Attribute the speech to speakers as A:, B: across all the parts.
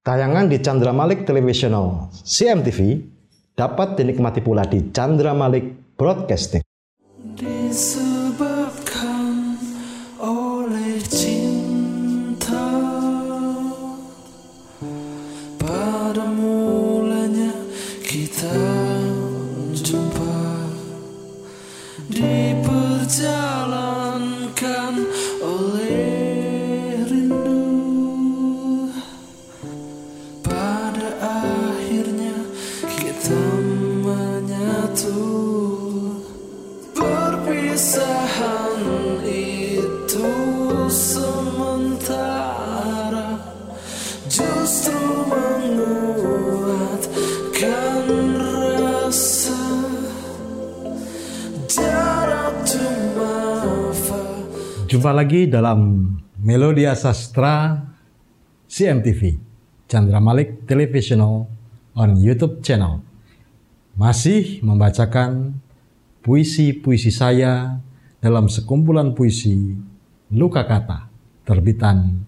A: Tayangan di Chandra Malik Televisional CMTV dapat dinikmati pula di Chandra Malik Broadcasting.
B: Disebabkan oleh cinta Jumpa
A: lagi dalam Melodia Sastra CMTV Chandra Malik Televisional on YouTube channel. Masih membacakan puisi-puisi saya dalam sekumpulan puisi Luka Kata terbitan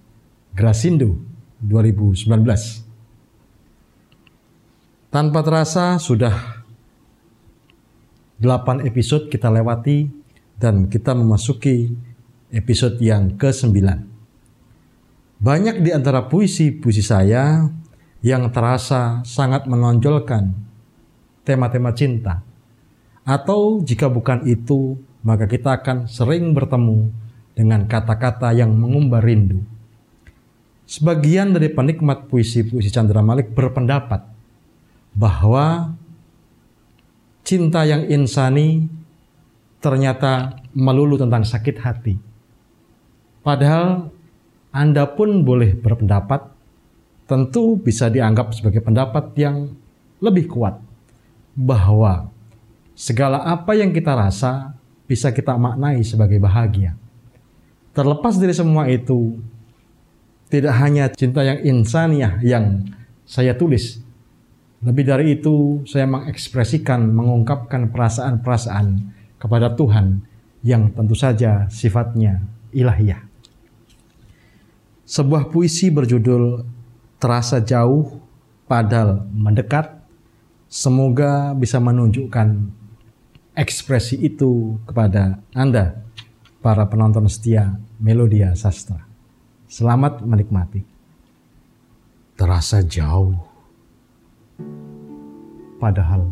A: Grasindo 2019. Tanpa terasa sudah 8 episode kita lewati dan kita memasuki episode yang ke-9. Banyak di antara puisi-puisi saya yang terasa sangat menonjolkan tema-tema cinta. Atau jika bukan itu, maka kita akan sering bertemu dengan kata-kata yang mengumbar rindu. Sebagian dari penikmat puisi-puisi Chandra Malik berpendapat bahwa cinta yang insani ternyata melulu tentang sakit hati. Padahal Anda pun boleh berpendapat, tentu bisa dianggap sebagai pendapat yang lebih kuat bahwa segala apa yang kita rasa bisa kita maknai sebagai bahagia. Terlepas dari semua itu, tidak hanya cinta yang insaniah yang saya tulis, lebih dari itu, saya mengekspresikan, mengungkapkan perasaan-perasaan kepada Tuhan yang tentu saja sifatnya ilahiyah. Sebuah puisi berjudul Terasa Jauh Padahal Mendekat, semoga bisa menunjukkan ekspresi itu kepada Anda, para penonton setia Melodia Sastra. Selamat menikmati. Terasa jauh padahal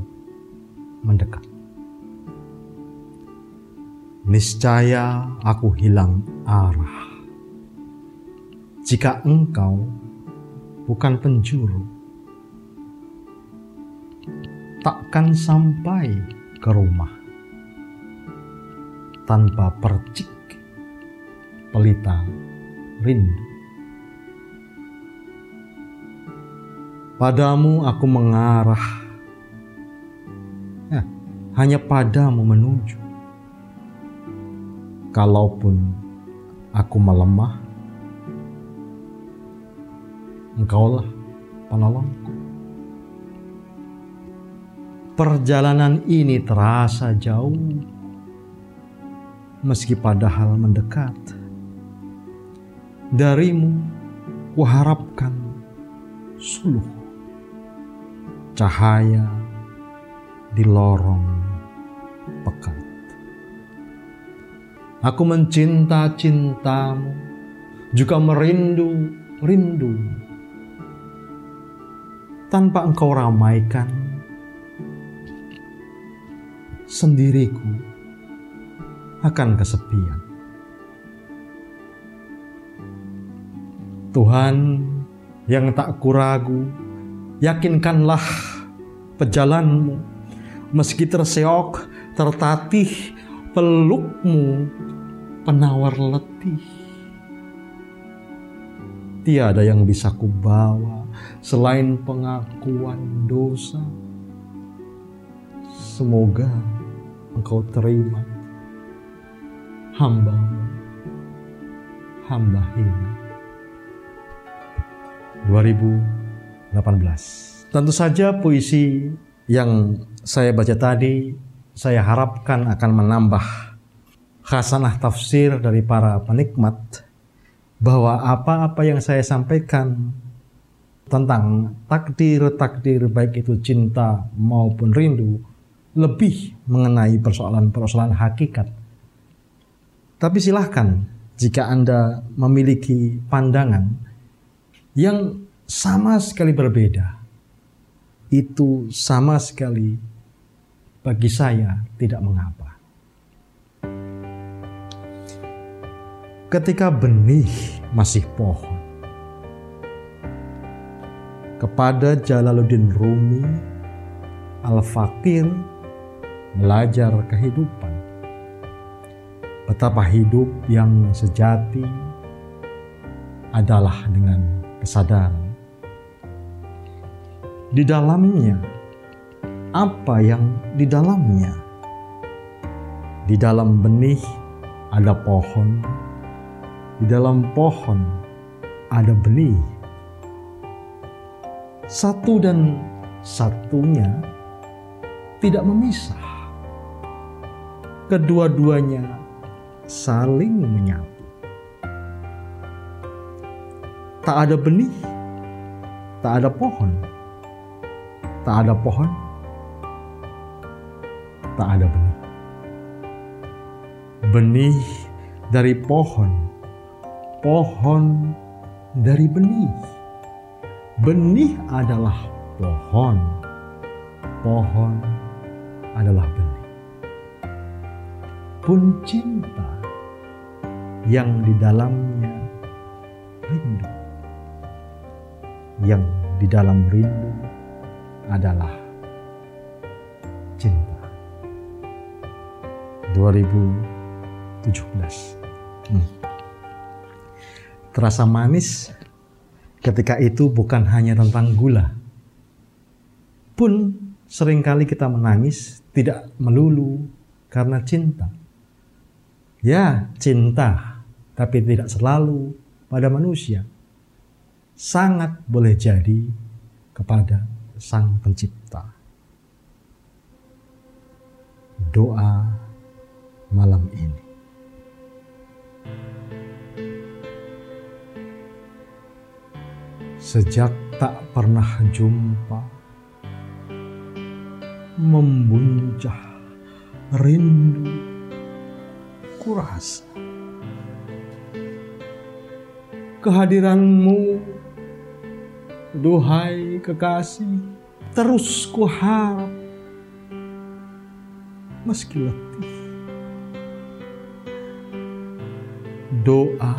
A: mendekat. Niscaya aku hilang arah. Jika engkau bukan penjuru, takkan sampai ke rumah tanpa percik pelita rindu. Padamu aku mengarah Ya, hanya padamu menuju. Kalaupun aku melemah, engkaulah penolongku. Perjalanan ini terasa jauh, meski padahal mendekat. Darimu kuharapkan suluh, cahaya di lorong pekat. Aku mencinta cintamu, juga merindu rindu. Tanpa engkau ramaikan, sendiriku akan kesepian. Tuhan yang tak kuragu, yakinkanlah pejalanmu meski terseok, tertatih, pelukmu penawar letih. Tiada yang bisa kubawa selain pengakuan dosa. Semoga engkau terima hambamu, hamba hina. 2018 Tentu saja puisi yang saya baca tadi, saya harapkan akan menambah khasanah tafsir dari para penikmat bahwa apa-apa yang saya sampaikan tentang takdir-takdir baik itu cinta maupun rindu lebih mengenai persoalan-persoalan hakikat. Tapi silahkan jika Anda memiliki pandangan yang sama sekali berbeda, itu sama sekali bagi saya tidak mengapa. Ketika benih masih pohon, kepada Jalaluddin Rumi, Al-Fakir belajar kehidupan. Betapa hidup yang sejati adalah dengan kesadaran. Di dalamnya, apa yang di dalamnya? Di dalam benih ada pohon, di dalam pohon ada benih satu dan satunya tidak memisah. Kedua-duanya saling menyatu. Tak ada benih, tak ada pohon, tak ada pohon, tak ada benih. Benih dari pohon, pohon dari benih Benih adalah pohon, pohon adalah benih. Pun cinta yang di dalamnya rindu, yang di dalam rindu adalah cinta. 2017 hmm. Terasa manis ketika itu bukan hanya tentang gula. Pun sering kali kita menangis tidak melulu karena cinta. Ya, cinta, tapi tidak selalu pada manusia. Sangat boleh jadi kepada Sang Pencipta. Doa malam ini. Sejak tak pernah jumpa. Membuncah rindu kurasa. Kehadiranmu duhai kekasih terus kuharap meski letih. Doa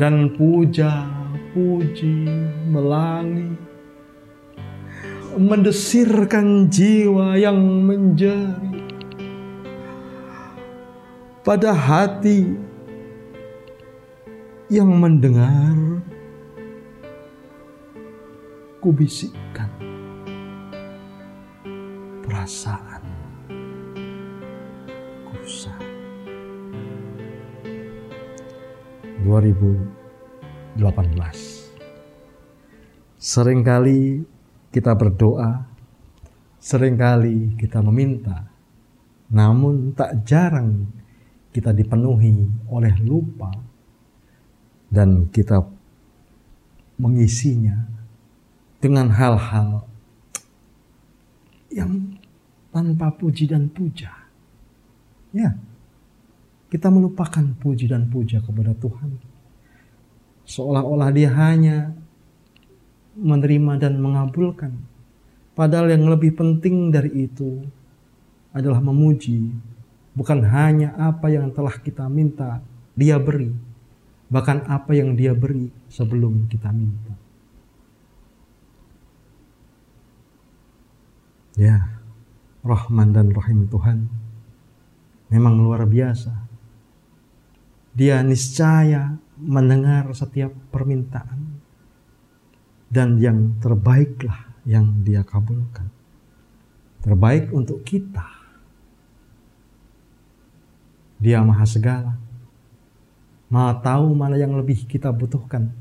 A: dan puja puji melangi mendesirkan jiwa yang menjadi. Pada hati yang mendengar kubisikkan perasaan kusah 2000 18. Seringkali kita berdoa, sering kali kita meminta, namun tak jarang kita dipenuhi oleh lupa dan kita mengisinya dengan hal-hal yang tanpa puji dan puja. Ya, kita melupakan puji dan puja kepada Tuhan Seolah-olah dia hanya menerima dan mengabulkan. Padahal yang lebih penting dari itu adalah memuji, bukan hanya apa yang telah kita minta dia beri, bahkan apa yang dia beri sebelum kita minta. Ya, Rahman dan Rahim Tuhan memang luar biasa. Dia niscaya mendengar setiap permintaan dan yang terbaiklah yang dia kabulkan. Terbaik untuk kita. Dia maha segala. Maha tahu mana yang lebih kita butuhkan.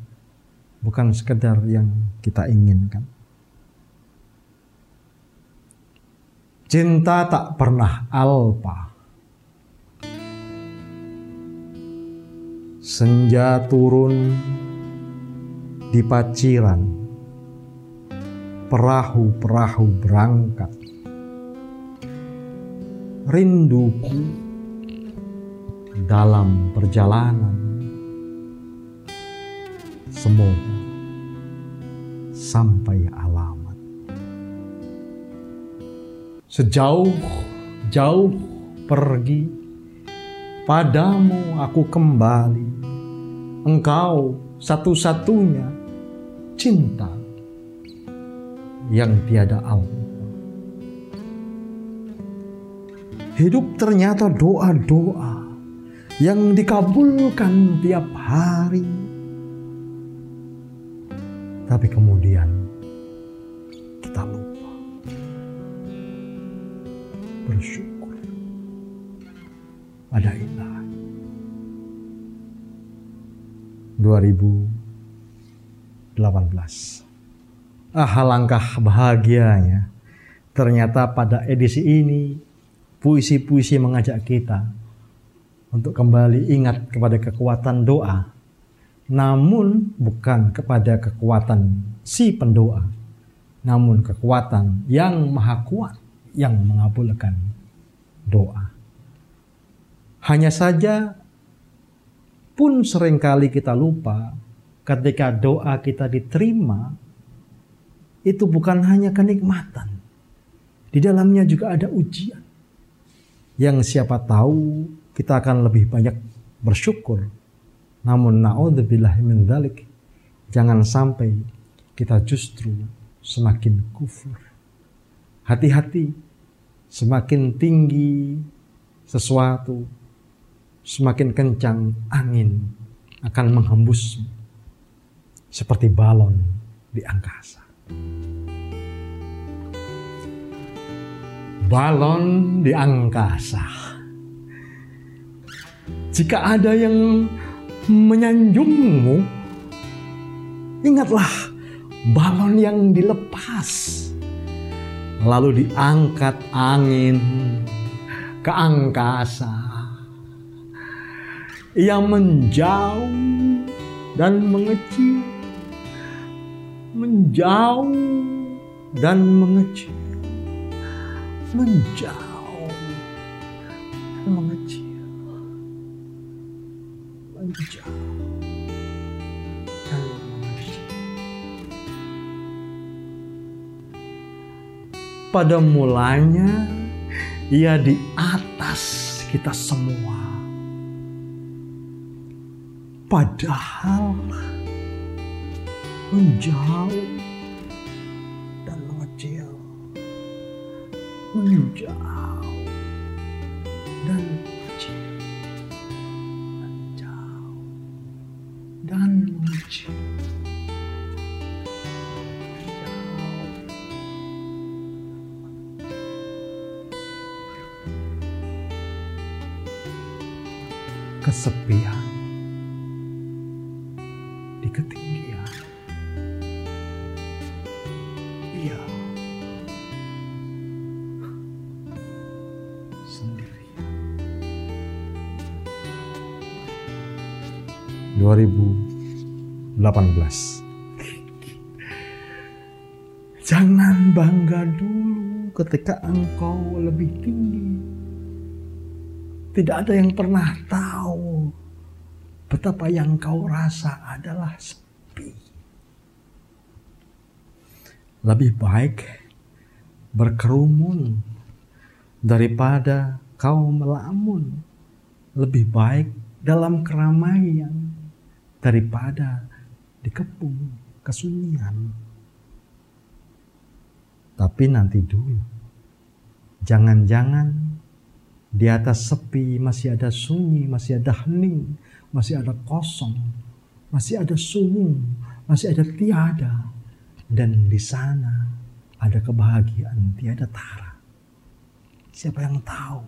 A: Bukan sekedar yang kita inginkan. Cinta tak pernah alpa Senja turun di paciran perahu-perahu berangkat. Rinduku dalam perjalanan semoga sampai alamat. Sejauh jauh pergi, padamu aku kembali. Engkau satu-satunya cinta yang tiada ampun. Hidup ternyata doa-doa yang dikabulkan tiap hari. Tapi kemudian kita lupa bersyukur pada ilahi. 2018 Ah, langkah bahagianya. Ternyata pada edisi ini, puisi-puisi mengajak kita untuk kembali ingat kepada kekuatan doa. Namun bukan kepada kekuatan si pendoa. Namun kekuatan yang maha kuat yang mengabulkan doa. Hanya saja pun sering kali kita lupa ketika doa kita diterima itu bukan hanya kenikmatan. Di dalamnya juga ada ujian. Yang siapa tahu kita akan lebih banyak bersyukur. Namun na'udzubillah min dalik. Jangan sampai kita justru semakin kufur. Hati-hati, semakin tinggi sesuatu, semakin kencang angin akan menghembus seperti balon di angkasa. Balon di angkasa. Jika ada yang menyanjungmu, ingatlah balon yang dilepas, lalu diangkat angin ke angkasa. Ia menjauh dan mengecil menjauh dan mengecil, menjauh dan mengecil, menjauh dan mengecil. Pada mulanya ia di atas kita semua. Padahal menjauh dan mengecil, menjauh dan mengecil, menjauh dan mengecil. Kesepian ketinggian. Iya. Sendirian. 2018 Jangan bangga dulu ketika engkau lebih tinggi. Tidak ada yang pernah tahu betapa yang kau rasa adalah sepi. Lebih baik berkerumun daripada kau melamun. Lebih baik dalam keramaian daripada dikepung kesunyian. Tapi nanti dulu, jangan-jangan di atas sepi masih ada sunyi, masih ada hening, masih ada kosong, masih ada sunyi, masih ada tiada. Dan di sana ada kebahagiaan tiada tara. Siapa yang tahu?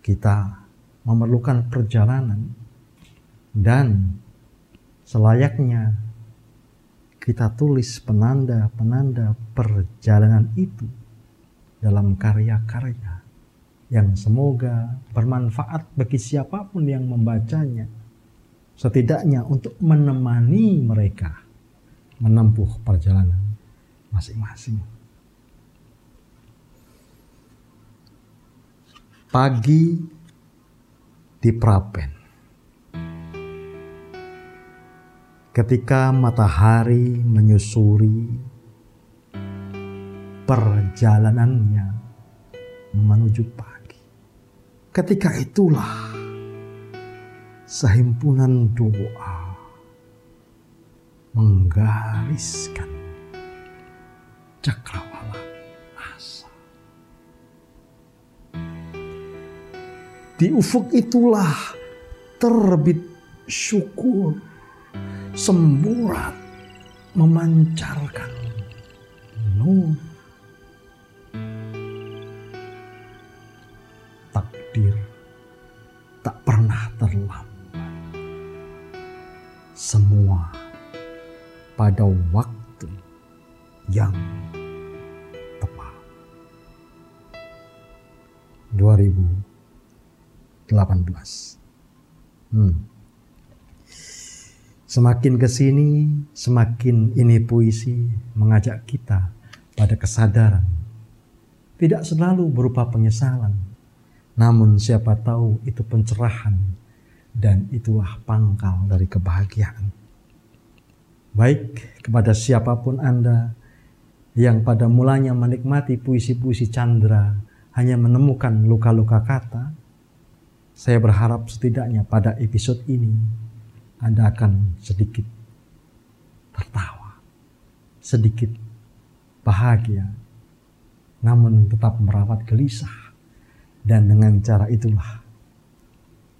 A: Kita memerlukan perjalanan dan selayaknya kita tulis penanda-penanda perjalanan itu dalam karya-karya yang semoga bermanfaat bagi siapa pun yang membacanya. Setidaknya untuk menemani mereka menempuh perjalanan masing-masing. Pagi di Prapen. Ketika matahari menyusuri perjalanannya menuju pagi. Ketika itulah sehimpunan doa menggariskan cakrawala asa. Di ufuk itulah terbit syukur semburat memancarkan nur. Pada waktu yang tepat. 2018. Hmm. Semakin ke sini, semakin ini puisi mengajak kita pada kesadaran. Tidak selalu berupa penyesalan, namun siapa tahu itu pencerahan dan itulah pangkal dari kebahagiaan. Baik kepada siapa pun Anda yang pada mulanya menikmati puisi-puisi Chandra hanya menemukan luka-luka kata, saya berharap setidaknya pada episode ini Anda akan sedikit tertawa, sedikit bahagia, namun tetap merawat gelisah. Dan dengan cara itulah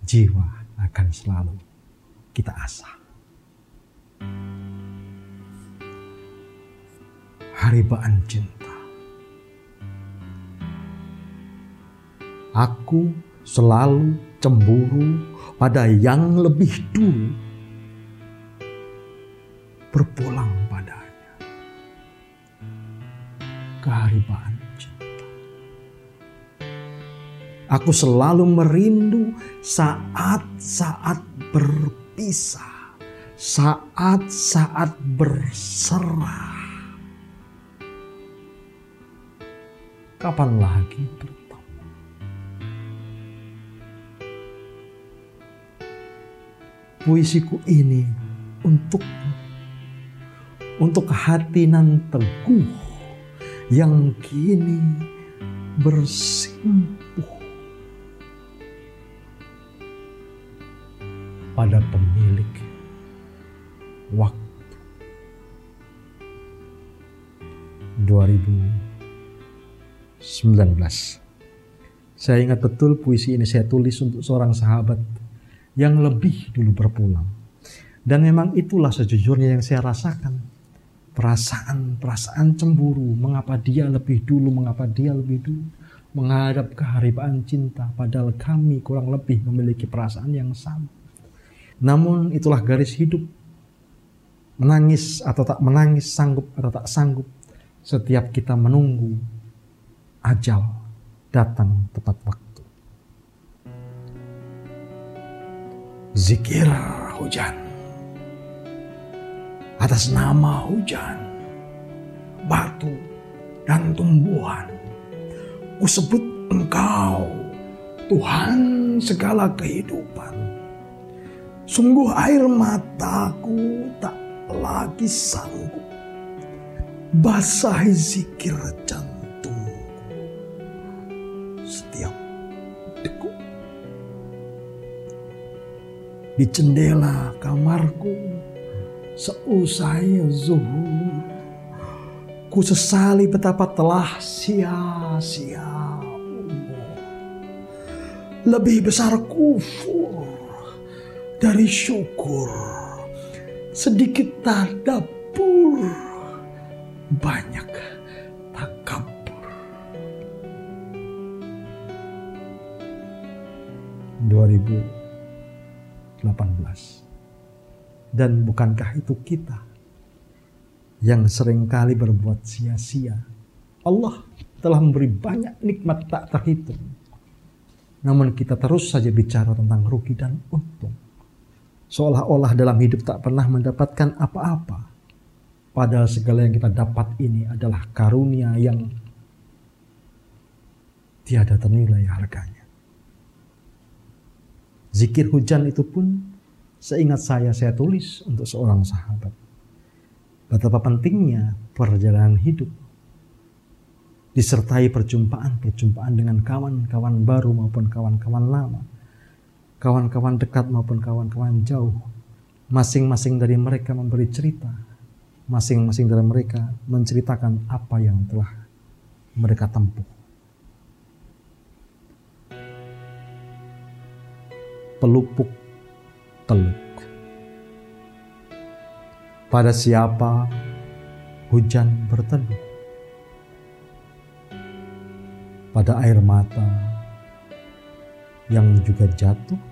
A: jiwa akan selalu kita asah. Haribaan cinta. Aku selalu cemburu pada yang lebih dulu berpulang padanya. Keharibaan cinta. Aku selalu merindu saat-saat berpisah, saat-saat berserah kapan lagi bertemu? Puisiku ini untukmu, untuk hati nan teguh yang kini bersimpuh pada pemilik waktu 2000 19. Saya ingat betul puisi ini saya tulis untuk seorang sahabat yang lebih dulu berpulang. Dan memang itulah sejujurnya yang saya rasakan. Perasaan-perasaan cemburu. Mengapa dia lebih dulu, mengapa dia lebih dulu. Menghadap keharibaan cinta. Padahal kami kurang lebih memiliki perasaan yang sama. Namun itulah garis hidup. Menangis atau tak menangis, sanggup atau tak sanggup. Setiap kita menunggu ajal datang tepat waktu. Zikir hujan. Atas nama hujan, batu, dan tumbuhan. Kusebut engkau, Tuhan segala kehidupan. Sungguh air mataku tak lagi sanggup basahi zikir jantung di jendela kamarku seusai zuhur. Ku sesali betapa telah sia-sia. Lebih besar kufur dari syukur. Sedikit tadabur, banyak takabur. 2000 18. Dan bukankah itu kita yang sering kali berbuat sia-sia? Allah telah memberi banyak nikmat tak terhitung. Namun kita terus saja bicara tentang rugi dan untung. Seolah-olah dalam hidup tak pernah mendapatkan apa-apa. Padahal segala yang kita dapat ini adalah karunia yang tiada ternilai harganya. Zikir hujan itu pun seingat saya saya tulis untuk seorang sahabat. Betapa pentingnya perjalanan hidup disertai perjumpaan-perjumpaan dengan kawan-kawan baru maupun kawan-kawan lama, kawan-kawan dekat maupun kawan-kawan jauh. Masing-masing dari mereka memberi cerita, masing-masing dari mereka menceritakan apa yang telah mereka tempuh. Pelupuk teluk. Pada siapa hujan berteduh? Pada air mata yang juga jatuh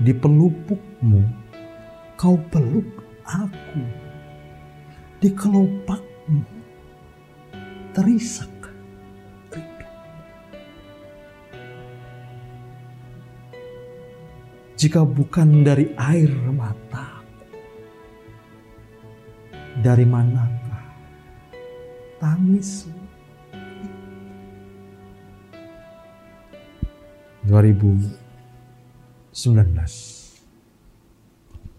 A: di pelupukmu kau peluk aku di kelopakmu terisak rindu. Jika bukan dari air mata, dari manakah tangismu? 2019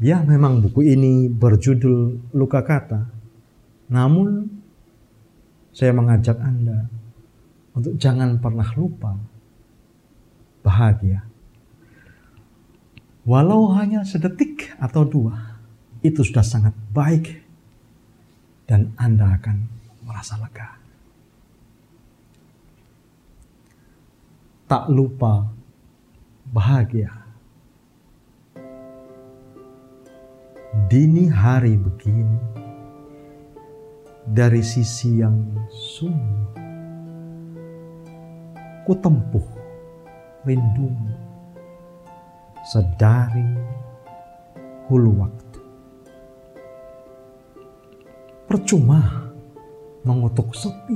A: Ya memang buku ini berjudul Luka Kata. Namun saya mengajak Anda untuk jangan pernah lupa bahagia. Walau hanya sedetik atau dua Itu sudah sangat baik Dan Anda akan merasa lega. Tak lupa bahagia dini hari begini dari sisi yang sunyi ku tempuh rindumu sedari hulu waktu. Percuma mengutuk sepi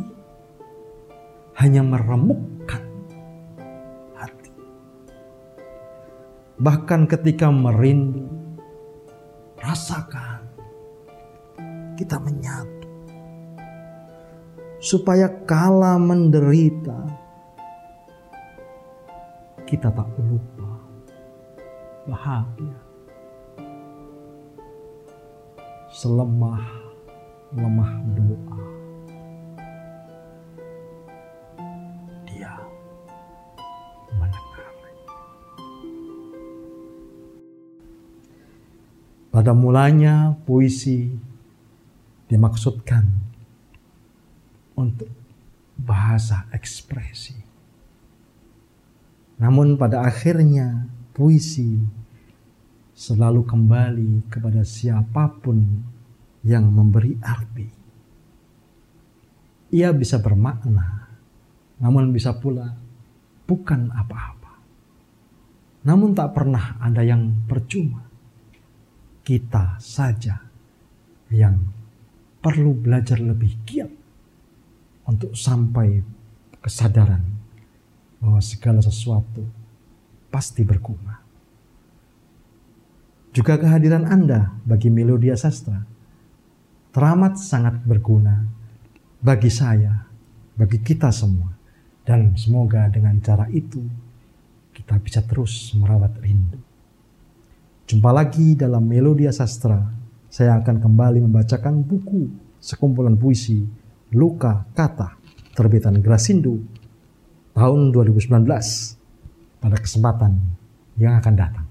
A: hanya meremukkan hati. Bahkan ketika merindu rasakan. Kita menyatu. Supaya kala menderita kita tak lupa bahagia. Selemah lemah doa Pada mulanya puisi dimaksudkan untuk bahasa ekspresi. Namun pada akhirnya puisi selalu kembali kepada siapa pun yang memberi arti. Ia bisa bermakna, namun bisa pula bukan apa-apa. Namun tak pernah ada yang percuma kita saja yang perlu belajar lebih giat untuk sampai kesadaran bahwa segala sesuatu pasti berguna. Juga kehadiran Anda bagi Melodia Sastra teramat sangat berguna bagi saya, bagi kita semua. Dan semoga dengan cara itu kita bisa terus merawat rindu. Jumpa lagi dalam Melodia Sastra. Saya akan kembali membacakan buku sekumpulan puisi Luka Kata terbitan Grasindo tahun 2019 pada kesempatan yang akan datang.